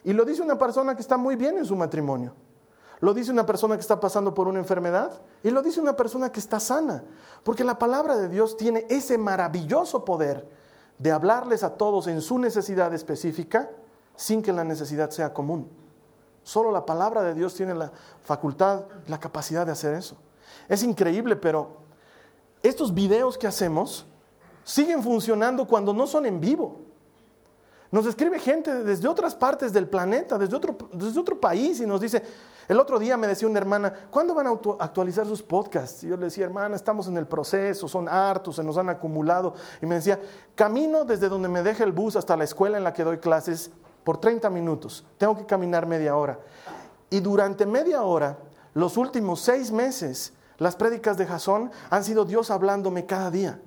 y lo dice una persona que está muy bien en su matrimonio. Lo dice una persona que está pasando por una enfermedad y lo dice una persona que está sana. Porque la palabra de Dios tiene ese maravilloso poder de hablarles a todos en su necesidad específica sin que la necesidad sea común. Solo la palabra de Dios tiene la facultad, la capacidad de hacer eso. Es increíble, pero estos videos que hacemos siguen funcionando cuando no son en vivo. Nos escribe gente desde otras partes del planeta, desde otro, país y nos dice, el otro día me decía una hermana, ¿cuándo van a actualizar sus podcasts? Y yo le decía, hermana, estamos en el proceso, son hartos, se nos han acumulado. Y me decía, camino desde donde me deja el bus hasta la escuela en la que doy clases por 30 minutos. Tengo que caminar media hora. Y durante media hora, los últimos seis meses, las prédicas de Jasón han sido Dios hablándome cada día.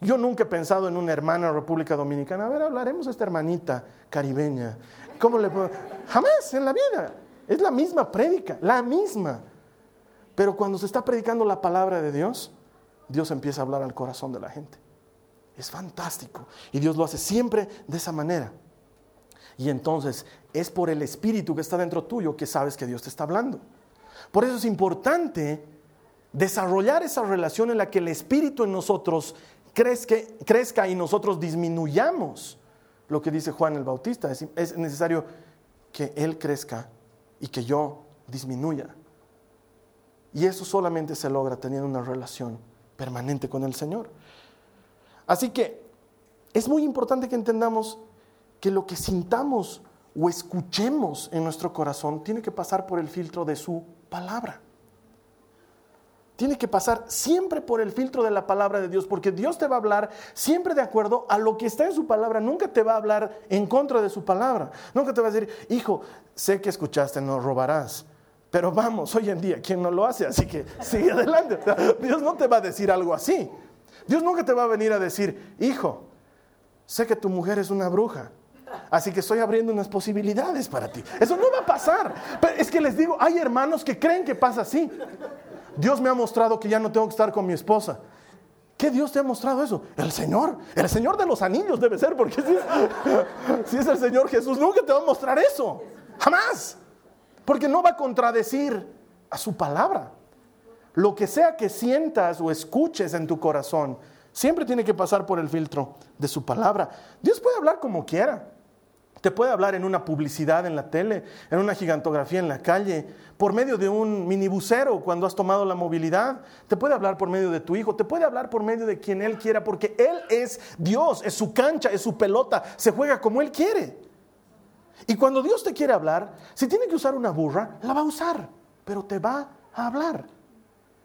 Yo nunca he pensado en una hermana en República Dominicana. A ver, hablaremos de esta hermanita caribeña. ¿Cómo le puedo? Jamás en la vida. Es la misma prédica, la misma. Pero cuando se está predicando la palabra de Dios, Dios empieza a hablar al corazón de la gente. Es fantástico. Y Dios lo hace siempre de esa manera. Y entonces es por el Espíritu que está dentro tuyo que sabes que Dios te está hablando. Por eso es importante desarrollar esa relación en la que el Espíritu en nosotros crezca, y nosotros disminuyamos lo que dice Juan el Bautista. Es, necesario que Él crezca y que yo disminuya. Y eso solamente se logra teniendo una relación permanente con el Señor. Así que es muy importante que entendamos que lo que sintamos o escuchemos en nuestro corazón tiene que pasar por el filtro de su palabra. Tiene que pasar siempre por el filtro de la palabra de Dios, porque Dios te va a hablar siempre de acuerdo a lo que está en su palabra. Nunca te va a hablar en contra de su palabra. Nunca te va a decir, hijo, sé que escuchaste, no robarás. Pero vamos, hoy en día, ¿quién no lo hace? Así que *laughs* sigue adelante. Dios no te va a decir algo así. Dios nunca te va a venir a decir, hijo, sé que tu mujer es una bruja. Así que estoy abriendo unas posibilidades para ti. Eso no va a pasar. Pero es que les digo, hay hermanos que creen que pasa así. Dios me ha mostrado que ya no tengo que estar con mi esposa. ¿Qué Dios te ha mostrado eso? El Señor. El Señor de los anillos debe ser, porque si es, *laughs* si es el Señor Jesús, nunca te va a mostrar eso. Jamás. Porque no va a contradecir a su palabra. Lo que sea que sientas o escuches en tu corazón, siempre tiene que pasar por el filtro de su palabra. Dios puede hablar como quiera. Te puede hablar en una publicidad en la tele, en una gigantografía en la calle, por medio de un minibusero cuando has tomado la movilidad. Te puede hablar por medio de tu hijo, te puede hablar por medio de quien Él quiera, porque Él es Dios, es su cancha, es su pelota, se juega como Él quiere. Y cuando Dios te quiere hablar, si tiene que usar una burra, la va a usar, pero te va a hablar.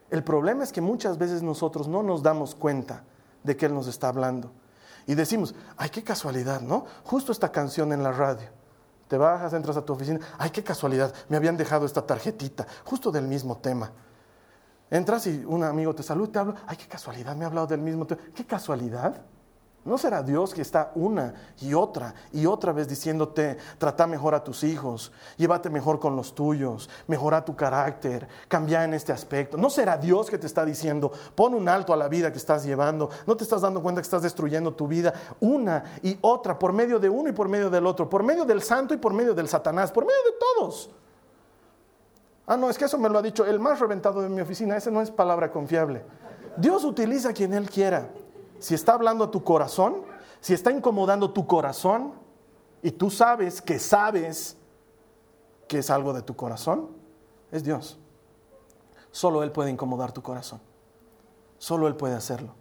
El problema es que muchas veces nosotros no nos damos cuenta de que Él nos está hablando. Y decimos, ay, qué casualidad, ¿no? Justo esta canción en la radio. Te bajas, entras a tu oficina, ay, qué casualidad, me habían dejado esta tarjetita, justo del mismo tema. Entras y un amigo te saluda, te habla, ay, qué casualidad, me ha hablado del mismo tema. ¿Qué casualidad? ¿No será Dios que está una y otra y otra vez diciéndote, trata mejor a tus hijos, llévate mejor con los tuyos, mejora tu carácter, cambia en este aspecto? ¿No será Dios que te está diciendo, pon un alto a la vida que estás llevando? ¿No te estás dando cuenta que estás destruyendo tu vida una y otra por medio de uno y por medio del otro, por medio del santo y por medio del satanás, por medio de todos? Ah, no, es que eso me lo ha dicho el más reventado de mi oficina, esa no es palabra confiable. Dios utiliza quien Él quiera si está hablando a tu corazón, si está incomodando tu corazón y tú sabes que sabes que es algo de tu corazón, es Dios. Solo Él puede incomodar tu corazón. Solo Él puede hacerlo.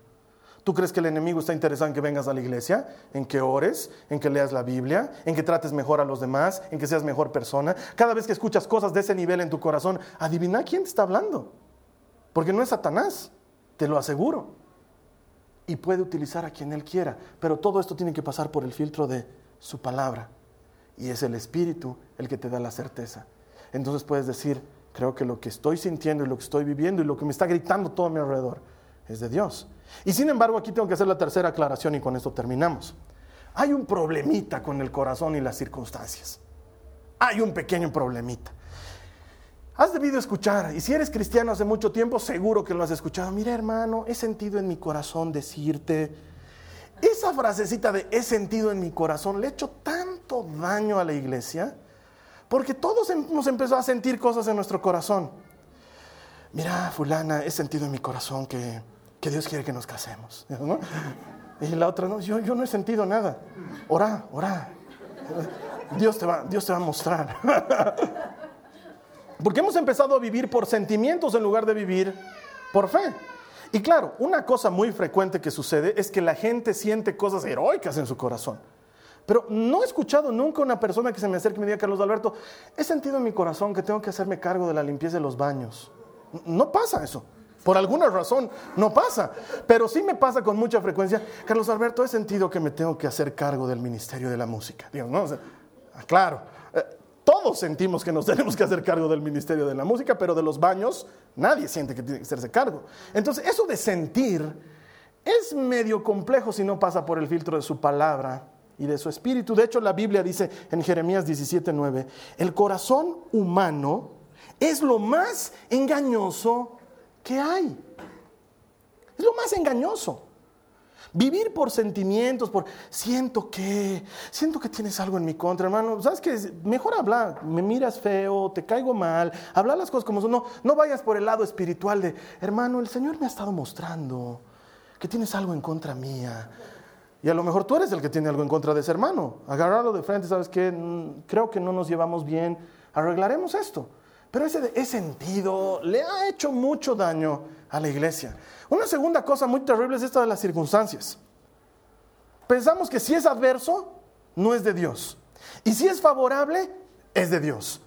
¿Tú crees que el enemigo está interesado en que vengas a la iglesia, en que ores, en que leas la Biblia, en que trates mejor a los demás, en que seas mejor persona? Cada vez que escuchas cosas de ese nivel en tu corazón, adivina quién te está hablando. Porque no es Satanás, te lo aseguro y puede utilizar a quien Él quiera. Pero todo esto tiene que pasar por el filtro de su palabra. Y es el Espíritu el que te da la certeza. Entonces puedes decir, creo que lo que estoy sintiendo y lo que estoy viviendo y lo que me está gritando todo a mi alrededor es de Dios. Y sin embargo, aquí tengo que hacer la tercera aclaración y con esto terminamos. Hay un problemita con el corazón y las circunstancias. Hay un pequeño problemita. Has debido escuchar, y si eres cristiano hace mucho tiempo, seguro que lo has escuchado. Mira, hermano, he sentido en mi corazón decirte, esa frasecita de he sentido en mi corazón le ha hecho tanto daño a la iglesia, porque todos hemos empezado a sentir cosas en nuestro corazón. Mira, fulana, he sentido en mi corazón que, Dios quiere que nos casemos. Y la otra, no, yo, yo no he sentido nada. Ora, ora. Dios te va, Dios te va a mostrar. *laughs* Porque hemos empezado a vivir por sentimientos en lugar de vivir por fe. Y claro, una cosa muy frecuente que sucede es que la gente siente cosas heroicas en su corazón. Pero no he escuchado nunca una persona que se me acerque y me diga, Carlos Alberto, he sentido en mi corazón que tengo que hacerme cargo de la limpieza de los baños. No pasa eso. Por alguna razón no pasa. Pero sí me pasa con mucha frecuencia, Carlos Alberto, he sentido que me tengo que hacer cargo del Ministerio de la Música. Digo, no, ah, claro, todos sentimos que nos *laughs* tenemos que hacer cargo del ministerio de la música, pero de los baños nadie siente que tiene que hacerse cargo. Entonces, eso de sentir es medio complejo si no pasa por el filtro de su palabra y de su espíritu. De hecho, la Biblia dice en Jeremías 17:9, el corazón humano es lo más engañoso que hay. Es lo más engañoso. Vivir por sentimientos, por siento que, siento que tienes algo en mi contra, hermano. ¿Sabes qué? Mejor hablar, me miras feo, te caigo mal, hablar las cosas como son. No, no vayas por el lado espiritual de, hermano, el Señor me ha estado mostrando que tienes algo en contra mía. Y a lo mejor tú eres el que tiene algo en contra de ese hermano. Agarrarlo de frente, ¿sabes qué? Mm, creo que no nos llevamos bien, arreglaremos esto. Pero ese, ese sentido le ha hecho mucho daño a la iglesia. Una segunda cosa muy terrible es esta de las circunstancias. Pensamos que si es adverso, no es de Dios. Y si es favorable, es de Dios.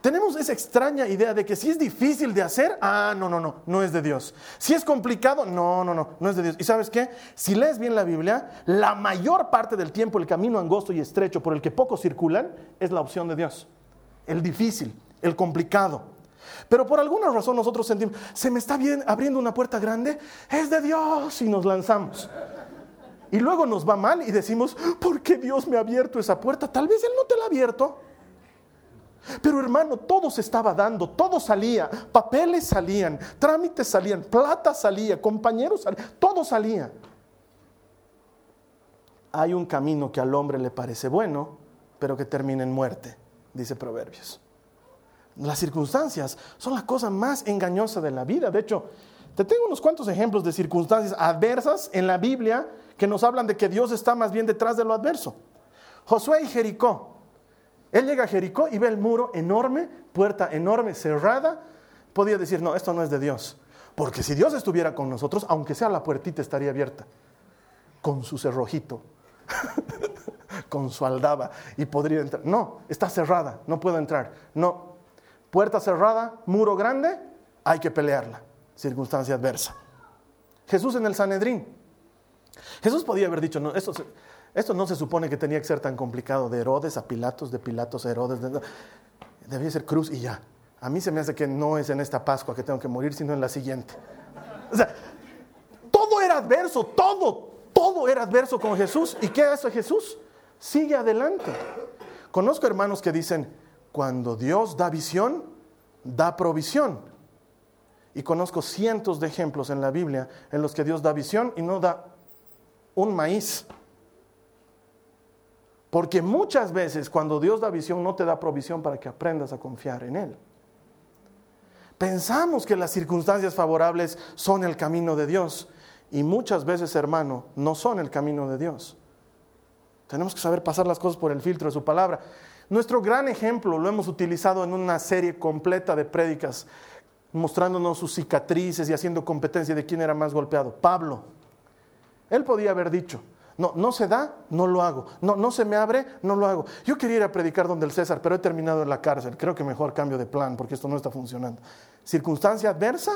Tenemos esa extraña idea de que si es difícil de hacer, ah, no, no, no, no es de Dios. Si es complicado, no, no, no, no es de Dios. ¿Y sabes qué? Si lees bien la Biblia, la mayor parte del tiempo el camino angosto y estrecho por el que pocos circulan es la opción de Dios. El difícil, el complicado. Pero por alguna razón nosotros sentimos, se me está bien, abriendo una puerta grande, es de Dios y nos lanzamos. Y luego nos va mal y decimos, ¿por qué Dios me ha abierto esa puerta? Tal vez Él no te la ha abierto. Pero hermano, todo se estaba dando, todo salía, papeles salían, trámites salían, plata salía, compañeros salían, todo salía. Hay un camino que al hombre le parece bueno, pero que termina en muerte, dice Proverbios. Las circunstancias son la cosa más engañosa de la vida. De hecho, te tengo unos cuantos ejemplos de circunstancias adversas en la Biblia que nos hablan de que Dios está más bien detrás de lo adverso. Josué y Jericó. Él llega a Jericó y ve el muro enorme, puerta enorme, cerrada. Podía decir, no, esto no es de Dios. Porque si Dios estuviera con nosotros, aunque sea la puertita estaría abierta, con su cerrojito, *laughs* con su aldaba, y podría entrar. No, está cerrada, no puedo entrar. No, puerta cerrada, muro grande, hay que pelearla. Circunstancia adversa. Jesús en el Sanedrín. Jesús podía haber dicho, no, esto no se supone que tenía que ser tan complicado, de Herodes a Pilatos, de Pilatos a Herodes. debía ser cruz y ya. A mí se me hace que no es en esta Pascua que tengo que morir, sino en la siguiente. O sea, todo era adverso, todo, todo era adverso con Jesús. ¿Y qué hace Jesús? Sigue adelante. Conozco hermanos que dicen, cuando Dios da visión, da provisión. Y conozco cientos de ejemplos en la Biblia en los que Dios da visión y no da un maíz. Porque muchas veces cuando Dios da visión no te da provisión para que aprendas a confiar en Él. Pensamos que las circunstancias favorables son el camino de Dios y muchas veces, hermano, no son el camino de Dios. Tenemos que saber pasar las cosas por el filtro de su palabra. Nuestro gran ejemplo lo hemos utilizado en una serie completa de prédicas, mostrándonos sus cicatrices y haciendo competencia de quién era más golpeado. Pablo. Él podía haber dicho, no, no se da, no lo hago. No, no se me abre, no lo hago. Yo quería ir a predicar donde el César, pero he terminado en la cárcel. Creo que mejor cambio de plan porque esto no está funcionando. Circunstancia adversa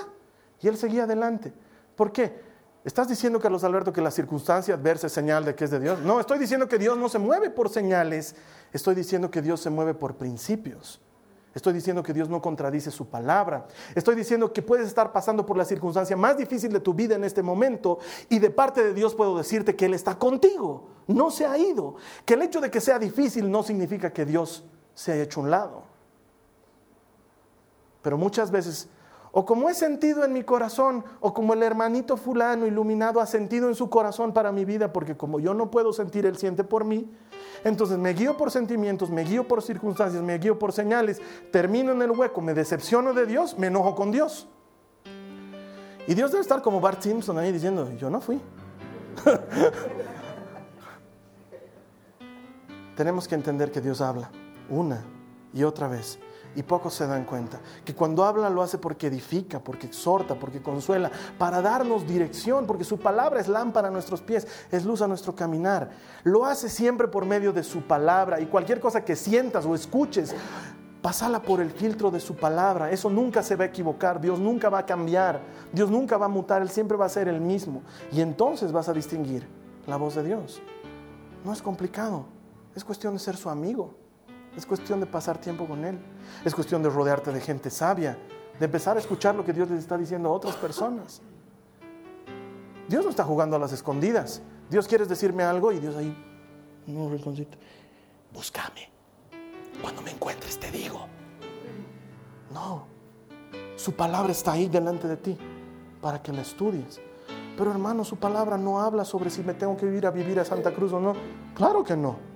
y él seguía adelante. ¿Por qué? ¿Estás diciendo, Carlos Alberto, que la circunstancia adversa es señal de que es de Dios? No, estoy diciendo que Dios no se mueve por señales, estoy diciendo que Dios se mueve por principios. Estoy diciendo que Dios no contradice su palabra. Estoy diciendo que puedes estar pasando por la circunstancia más difícil de tu vida en este momento y de parte de Dios puedo decirte que Él está contigo. No se ha ido. Que el hecho de que sea difícil no significa que Dios se haya hecho un lado. Pero muchas veces o como he sentido en mi corazón, o como el hermanito fulano iluminado ha sentido en su corazón para mi vida, porque como yo no puedo sentir, Él siente por mí. Entonces me guío por sentimientos, me guío por circunstancias, me guío por señales, termino en el hueco, me decepciono de Dios, me enojo con Dios. Y Dios debe estar como Bart Simpson ahí diciendo, yo no fui. *laughs* Tenemos que entender que Dios habla una y otra vez y pocos se dan cuenta. Que cuando habla lo hace porque edifica, porque exhorta, porque consuela, para darnos dirección, porque su palabra es lámpara a nuestros pies, es luz a nuestro caminar. Lo hace siempre por medio de su palabra y cualquier cosa que sientas o escuches, pasala por el filtro de su palabra. Eso nunca se va a equivocar, Dios nunca va a cambiar, Dios nunca va a mutar, Él siempre va a ser el mismo. Y entonces vas a distinguir la voz de Dios. No es complicado, es cuestión de ser su amigo. Es cuestión de pasar tiempo con Él. Es cuestión de rodearte de gente sabia, de empezar a escuchar lo que Dios les está diciendo a otras personas. Dios no está jugando a las escondidas. Dios quiere decirme algo y Dios ahí, no rinconcito, búscame. Cuando me encuentres te digo. No, su palabra está ahí delante de ti para que la estudies. Pero hermano, su palabra no habla sobre si me tengo que ir a vivir a Santa Cruz o no. Claro que no.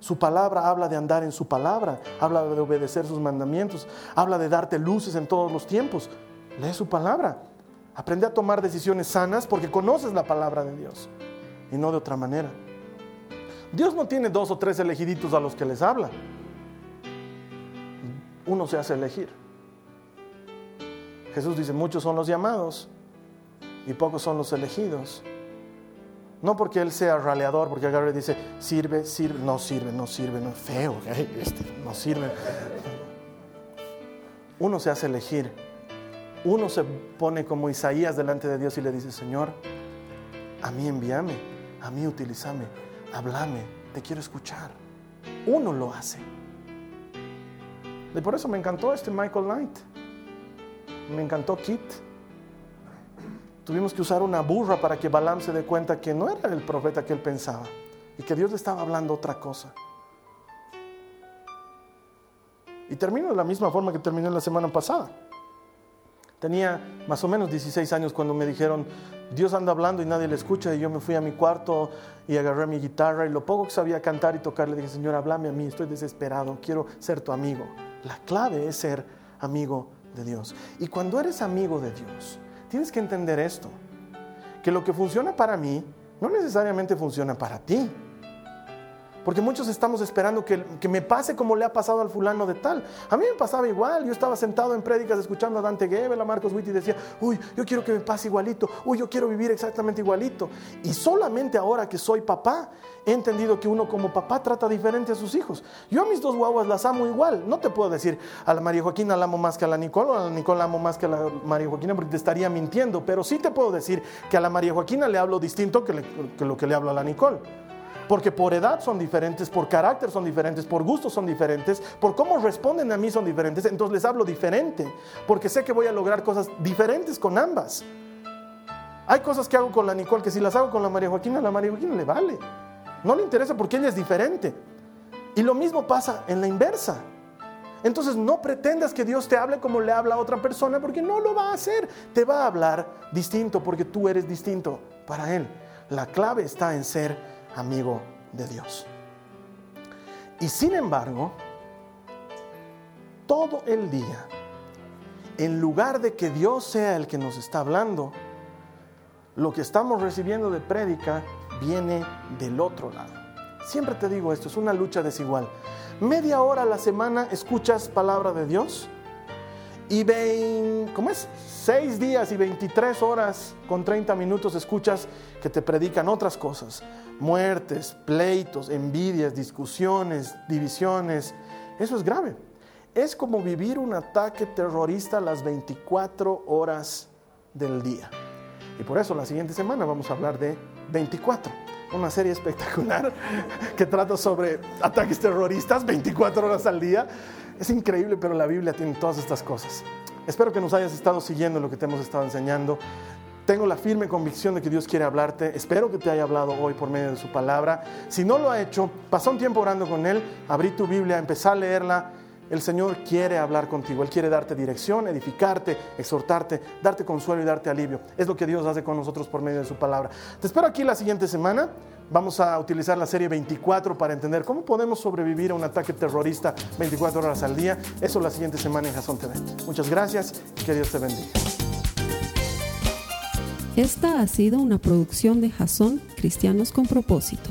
Su palabra habla de andar en su palabra, habla de obedecer sus mandamientos, habla de darte luces en todos los tiempos. Lee su palabra. Aprende a tomar decisiones sanas porque conoces la palabra de Dios. y no de otra manera. Dios no tiene dos o tres elegiditos a los que les habla. Uno se hace elegir. Jesús dice, muchos son los llamados y pocos son los elegidos. No porque Él sea raleador, porque agarre dice, sirve, sirve, no sirve, no sirve, no feo, *laughs* este, no sirve. Uno se hace elegir. Uno se pone como Isaías delante de Dios y le dice, Señor, a mí envíame, a mí utilízame, háblame, te quiero escuchar. Uno lo hace. Y por eso me encantó este Michael Knight. Me encantó Kit. Tuvimos que usar una burra para que Balaam se dé cuenta que no era el profeta que él pensaba y que Dios le estaba hablando otra cosa. Y termino de la misma forma que terminé la semana pasada. Tenía más o menos 16 años cuando me dijeron, Dios anda hablando y nadie le escucha. Y yo me fui a mi cuarto y agarré mi guitarra y lo poco que sabía cantar y tocar, le dije, Señor, háblame a mí, estoy desesperado, quiero ser tu amigo. La clave es ser amigo de Dios. Y cuando eres amigo de Dios, tienes que entender esto, que lo que funciona para mí no necesariamente funciona para ti. Porque muchos estamos esperando que, me pase como le ha pasado al fulano de tal. A mí me pasaba igual. Yo estaba sentado en prédicas escuchando a Dante Gebel, a Marcos Witt y decía, uy, yo quiero que me pase igualito. Uy, yo quiero vivir exactamente igualito. Y solamente ahora que soy papá, he entendido que uno como papá trata diferente a sus hijos. Yo a mis dos guaguas las amo igual. No te puedo decir, a la María Joaquina la amo más que a la Nicole o a la Nicole la amo más que a la María Joaquina porque te estaría mintiendo. Pero sí te puedo decir que a la María Joaquina le hablo distinto que, que lo que le hablo a la Nicole. Porque por edad son diferentes, por carácter son diferentes, por gustos son diferentes, por cómo responden a mí son diferentes. Entonces les hablo diferente, porque sé que voy a lograr cosas diferentes con ambas. Hay cosas que hago con la Nicole que si las hago con la María Joaquina, la María Joaquina le vale. No le interesa porque ella es diferente. Y lo mismo pasa en la inversa. Entonces no pretendas que Dios te hable como le habla a otra persona porque no lo va a hacer. Te va a hablar distinto porque tú eres distinto para Él. La clave está en ser amigo de Dios. Y sin embargo, todo el día, en lugar de que Dios sea el que nos está hablando, lo que estamos recibiendo de prédica viene del otro lado. Siempre te digo esto, es una lucha desigual. Media hora a la semana escuchas palabra de Dios y ven, ¿cómo es? Seis días y 23 horas con 30 minutos escuchas que te predican otras cosas. Muertes, pleitos, envidias, discusiones, divisiones. Eso es grave. Es como vivir un ataque terrorista las 24 horas del día. Y por eso la siguiente semana vamos a hablar de 24 una serie espectacular *laughs* que trata sobre ataques terroristas 24 horas al día. Es increíble, pero la Biblia tiene todas estas cosas. Espero que nos hayas estado siguiendo lo que te hemos estado enseñando. Tengo la firme convicción de que Dios quiere hablarte. Espero que te haya hablado hoy por medio de su palabra. Si no lo ha hecho, pasa un tiempo orando con Él, abrí tu Biblia, empezá a leerla. El Señor quiere hablar contigo, Él quiere darte dirección, edificarte, exhortarte, darte consuelo y darte alivio. Es lo que Dios hace con nosotros por medio de su palabra. Te espero aquí la siguiente semana. Vamos a utilizar la serie 24 para entender cómo podemos sobrevivir a un ataque terrorista 24 horas al día. Eso la siguiente semana en Jason TV. Muchas gracias y que Dios te bendiga. Esta ha sido una producción de Jason Cristianos con Propósito.